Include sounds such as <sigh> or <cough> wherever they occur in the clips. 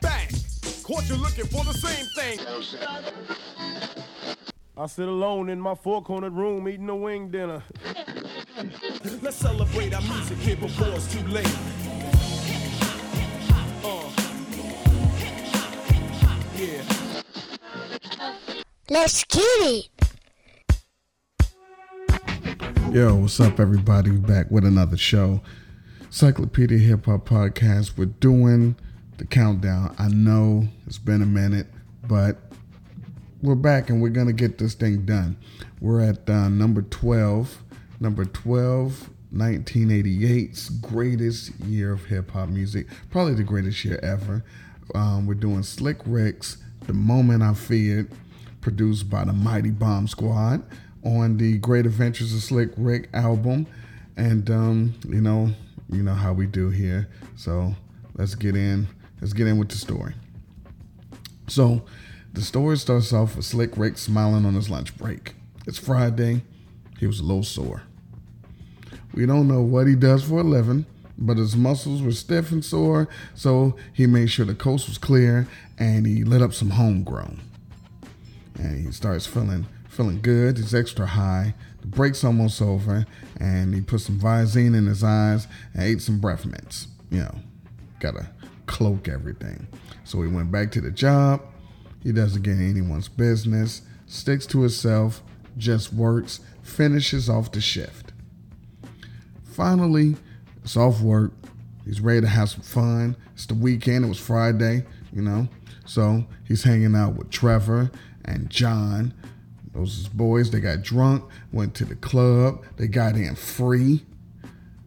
Bang! Caught you looking for the same thing. I sit alone in my four-cornered room eating a wing dinner. Let's celebrate our music here before it's too late. Uh. Yeah. Let's get it. Yo, what's up, everybody? Back with another show. Encyclopedia Hip Hop Podcast. We're doing the countdown. I know it's been a minute, but we're back and we're going to get this thing done. We're at uh, number 12. Number 12, 1988's greatest year of hip hop music. Probably the greatest year ever. Um, we're doing Slick Rick's The Moment I Feared, produced by the Mighty Bomb Squad on the Great Adventures of Slick Rick album. And, um, you know, you know how we do here. So let's get in. Let's get in with the story. So the story starts off with Slick Rick smiling on his lunch break. It's Friday. He was a little sore. We don't know what he does for a living, but his muscles were stiff and sore, so he made sure the coast was clear and he lit up some homegrown. And he starts feeling feeling good. He's extra high. The break's almost over, and he put some Visine in his eyes and ate some breath mints. You know, gotta cloak everything. So he went back to the job. He doesn't get anyone's business, sticks to himself, just works, finishes off the shift. Finally, it's off work. He's ready to have some fun. It's the weekend. It was Friday, you know. So he's hanging out with Trevor and John. Those boys. They got drunk, went to the club. They got in free.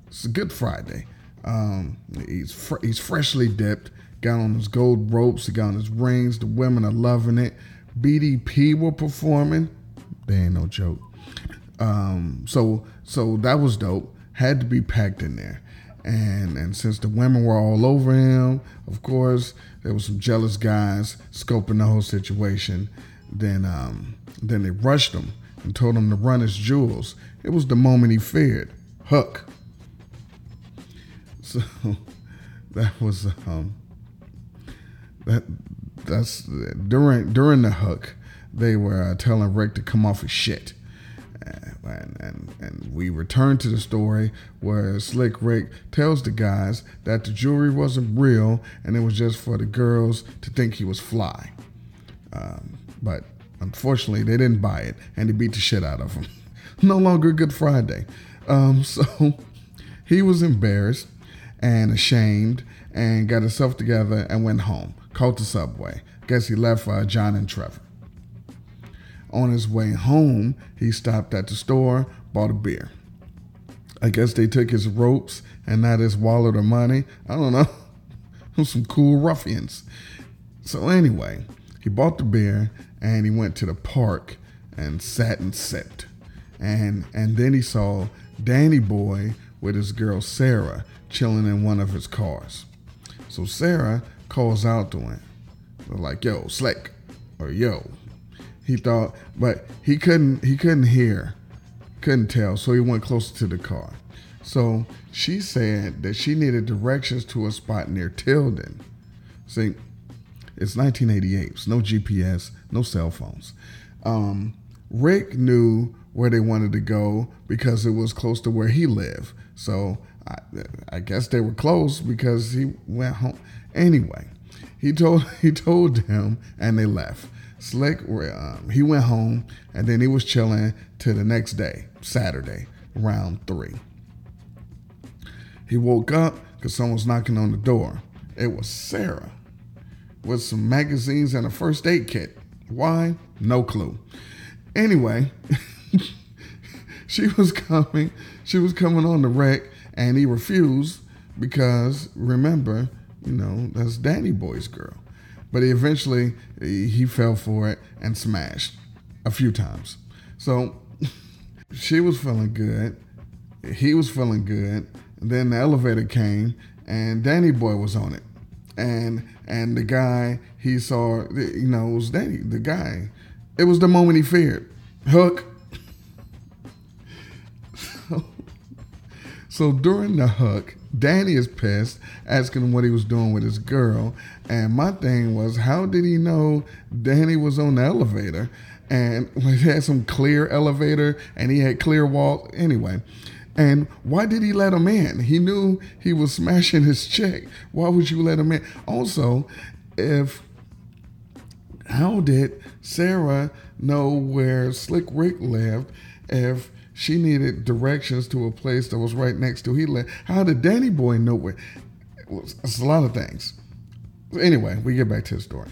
It's a good Friday. Um, he's fr- he's freshly dipped. Got on his gold ropes. He got on his rings. The women are loving it. BDP were performing. They ain't no joke. Um, so so that was dope. Had to be packed in there. And and since the women were all over him, of course, there was some jealous guys scoping the whole situation. Then um, then they rushed him and told him to run his jewels. It was the moment he feared. Hook. <laughs> So that was um that that's during during the hook they were uh, telling Rick to come off his shit. And, and, and we return to the story where Slick Rick tells the guys that the jewelry wasn't real and it was just for the girls to think he was fly. Um, but unfortunately, they didn't buy it and he beat the shit out of him. <laughs> no longer Good Friday. Um, <laughs> so he was embarrassed and ashamed and got himself together and went home. Called the subway. Guess he left uh, John and Trevor. On his way home, he stopped at the store, bought a beer. I guess they took his ropes and not his wallet or money. I don't know. <laughs> Some cool ruffians. So, anyway, he bought the beer and he went to the park and sat and sipped. And, and then he saw Danny Boy with his girl Sarah chilling in one of his cars. So Sarah calls out to him, like, "Yo, Slick," or "Yo." He thought, but he couldn't. He couldn't hear, couldn't tell. So he went closer to the car. So she said that she needed directions to a spot near Tilden. See, it's 1988. So no GPS, no cell phones. Um, Rick knew where they wanted to go because it was close to where he lived. So I, I guess they were close because he went home. Anyway, he told <laughs> he told them, and they left. Slick, um, he went home, and then he was chilling till the next day, Saturday, around three. He woke up because someone was knocking on the door. It was Sarah with some magazines and a first aid kit. Why? No clue. Anyway, <laughs> she was coming. She was coming on the wreck, and he refused because remember, you know, that's Danny Boy's girl. But he eventually he fell for it and smashed a few times. So <laughs> she was feeling good. He was feeling good. And then the elevator came and Danny Boy was on it. And and the guy he saw, you know, was Danny, the guy. It was the moment he feared. Hook. <laughs> So during the hook, Danny is pissed, asking what he was doing with his girl. And my thing was, how did he know Danny was on the elevator? And <laughs> he had some clear elevator and he had clear wall. Anyway, and why did he let him in? He knew he was smashing his check. Why would you let him in? Also, if how did Sarah know where Slick Rick lived if she needed directions to a place that was right next to he lived? How did Danny Boy know where? It was, it's a lot of things. Anyway, we get back to the story.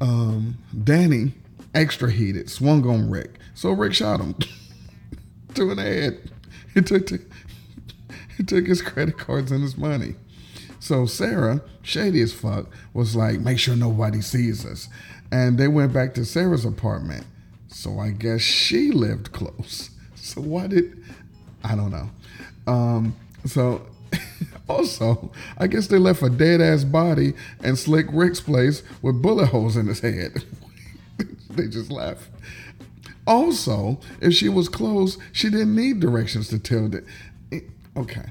Um, Danny, extra heated, swung on Rick. So Rick shot him <laughs> in the head. <laughs> He took, <laughs> he took his credit cards and his money. So Sarah, shady as fuck, was like, make sure nobody sees us. And they went back to Sarah's apartment. So I guess she lived close. <laughs> So why did I don't know. Um, so also, I guess they left a dead ass body in Slick Rick's place with bullet holes in his head. they just left. Also, if she was close, she didn't need directions to tell that. Okay.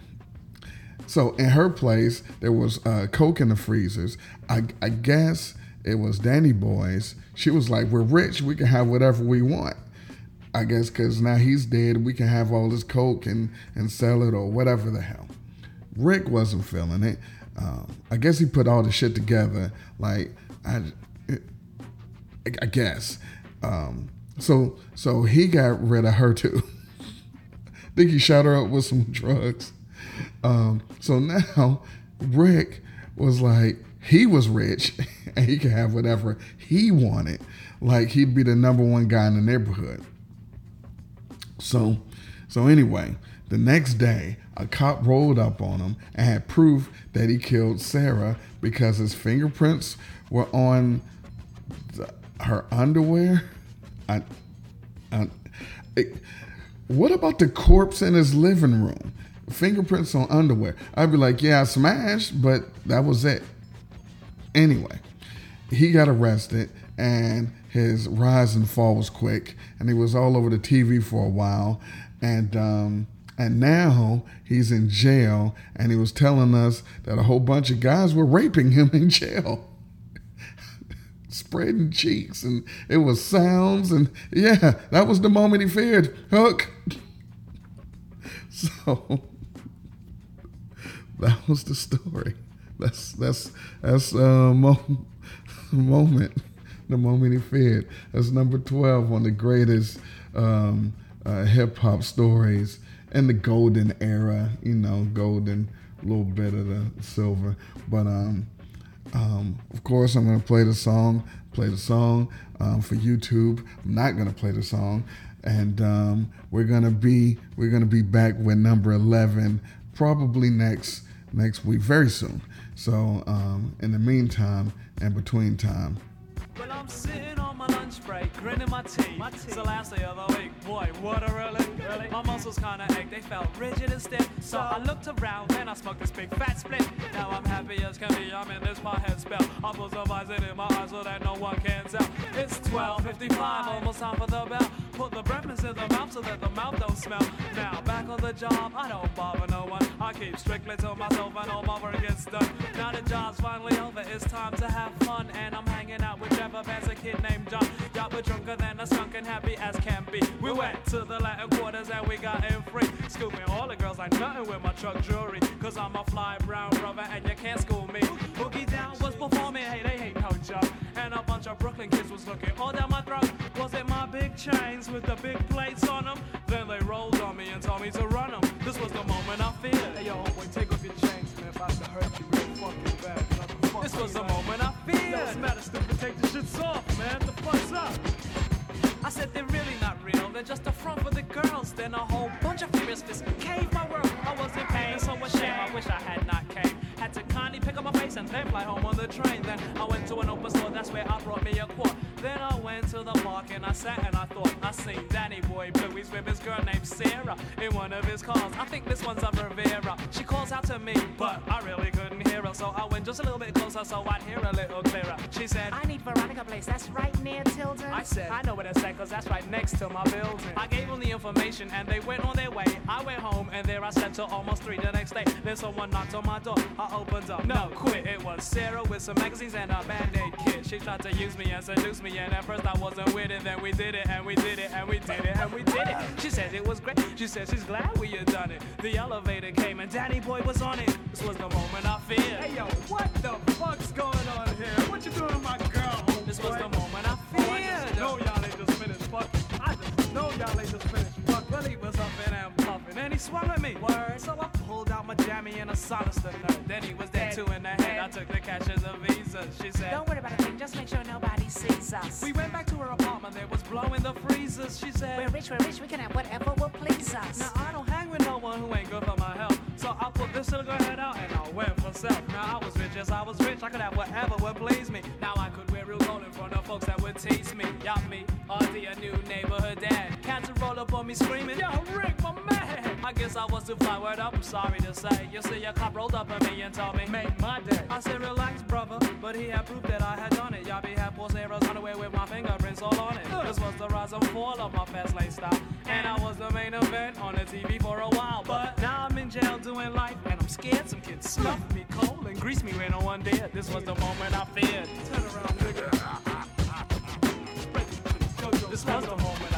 So in her place, there was uh, Coke in the freezers. I, I guess it was Danny Boy's. She was like, "We're rich. We can have whatever we want." I guess because now he's dead, we can have all this Coke and and sell it or whatever the hell. Rick wasn't feeling it. Um, I guess he put all the shit together. Like I, I guess. Um, so so he got rid of her too. I <laughs> think he shot her up with some drugs. Um, so now Rick was like, he was rich <laughs> and he could have whatever he wanted. Like he'd be the number one guy in the neighborhood. So, so anyway, the next day, a cop rolled up on him and had proof that he killed Sarah because his fingerprints were on the, her underwear. I, I, what about the corpse in his living room? fingerprints on underwear. I'd be like, yeah, I smashed, but that was it. Anyway, he got arrested and his rise and fall was quick and he was all over the TV for a while. And, um, and now he's in jail and he was telling us that a whole bunch of guys were raping him <laughs> in jail. Spreading cheeks and it was sounds and yeah, that was the moment he feared. Hook. <laughs> So <laughs> that was the story. That's that's that's uh, mo- <laughs> moment, the moment he feared. That's number twelve on the greatest um, uh, hip hop stories in the golden era. You know, golden, a little bit of the silver, but um, um, of course, I'm gonna play the song. Play the song um, for YouTube. I'm not gonna play the song, and um, we're gonna be we're gonna be back with number eleven probably next next week, very soon. So, um, in the meantime and between time, well, I'm sitting my my teeth. My teeth. It's the last day of the week. Boy, what a relief. Really? My muscles kinda ache, they felt rigid and stiff. So I looked around, then I smoked this big fat split. Now I'm happy as can be, I'm in this pothead spell. I put some ice in my eyes so that no one can tell. It's 12.55, almost time for the bell. Put the breakfast in the mouth so that the mouth don't smell. Now back on the job, I don't bother no one. I keep strictly to myself and all my work gets done. Now the job's finally over, it's time to have fun. And I'm hanging out with Jeff as a kid named John. Y'all but drunker than a skunk and happy as can be. We went to the Latin quarters and we got in free. Scooping all the girls like nothing with my truck jewelry. Cause I'm a fly brown brother and you can't school me. Boogie Down was performing, hey, they no joke. And a bunch of Brooklyn kids was looking all down chains with the big plates on them? Then they rolled on me and told me to run them. This was the moment I feared. Hey, yo, homeboy, take off your chains, man. I to hurt you real fucking bad. This was the moment I feared. Yo, what's the matter, stupid? Take the shits off, man. The fuck's up? I said they're really not real, they're just a front for the girls. Then a whole bunch of furious fists caved my world. I was in pain, so shame. I wish I had then fly home on the train. Then I went to an open store, that's where I brought me a quart. Then I went to the park and I sat and I thought I seen Danny Boy Bluey's with his girl named Sarah in one of his cars. I think this one's a Riviera. She calls out to me, but I really couldn't so I went just a little bit closer so I'd hear a little clearer. She said, I need Veronica Place. That's right near Tilden. I said, I know where that's at, cause that's right next to my building. I gave them the information and they went on their way. I went home and there I slept till almost three the next day. Then someone knocked on my door. I opened up. No, quit. It was Sarah with some magazines and a band-aid kit. She tried to use me and seduce me, and at first I wasn't with it. Then we did it, and we did it, and we did it, and we did it. She said it was great. She said she's glad we had done it. The elevator came and Danny Boy was on it. This was the moment I feared. Hey yo, what the fuck's going on here? What you doing my girl? This was homeboy? the moment I oh, feared. Oh, I just know y'all ain't just finished fucking. I just know y'all ain't just finished fucking. Well, he was up in and puffing, and he swung at me. Word. So I pulled out my jammy and a solaced the nerd. Then he was dead two in the head. I took the cash as a visa. She said. Don't worry about a thing. Just make sure nobody sees us. We went back to her apartment. There was blowing the freezers. She said. We're rich, we're rich. We can have whatever will please us. Now I don't hang with no one who ain't good for. So I put this little girl head out and I went for self. Now I was rich as I was rich. I could have whatever would please me. Now I could wear real gold in front of folks that would tease me. Y'all me, Auntie, a new neighborhood dad. Cats would roll up on me screaming, Yo, Rick, my man. I guess I was too fly word up. I'm sorry to say. You see, a cop rolled up on me and told me, Make my day. I said, Relax, brother. But he had proof that I had done it. Y'all be had Paul's arrows underwear with my fingerprints all on it. This was the rise and fall of my fast lane style. And I was the main event on the TV for a while. But some me cold and greased me when no one did. This was the moment I feared. Turn around, nigga. <laughs> This was the moment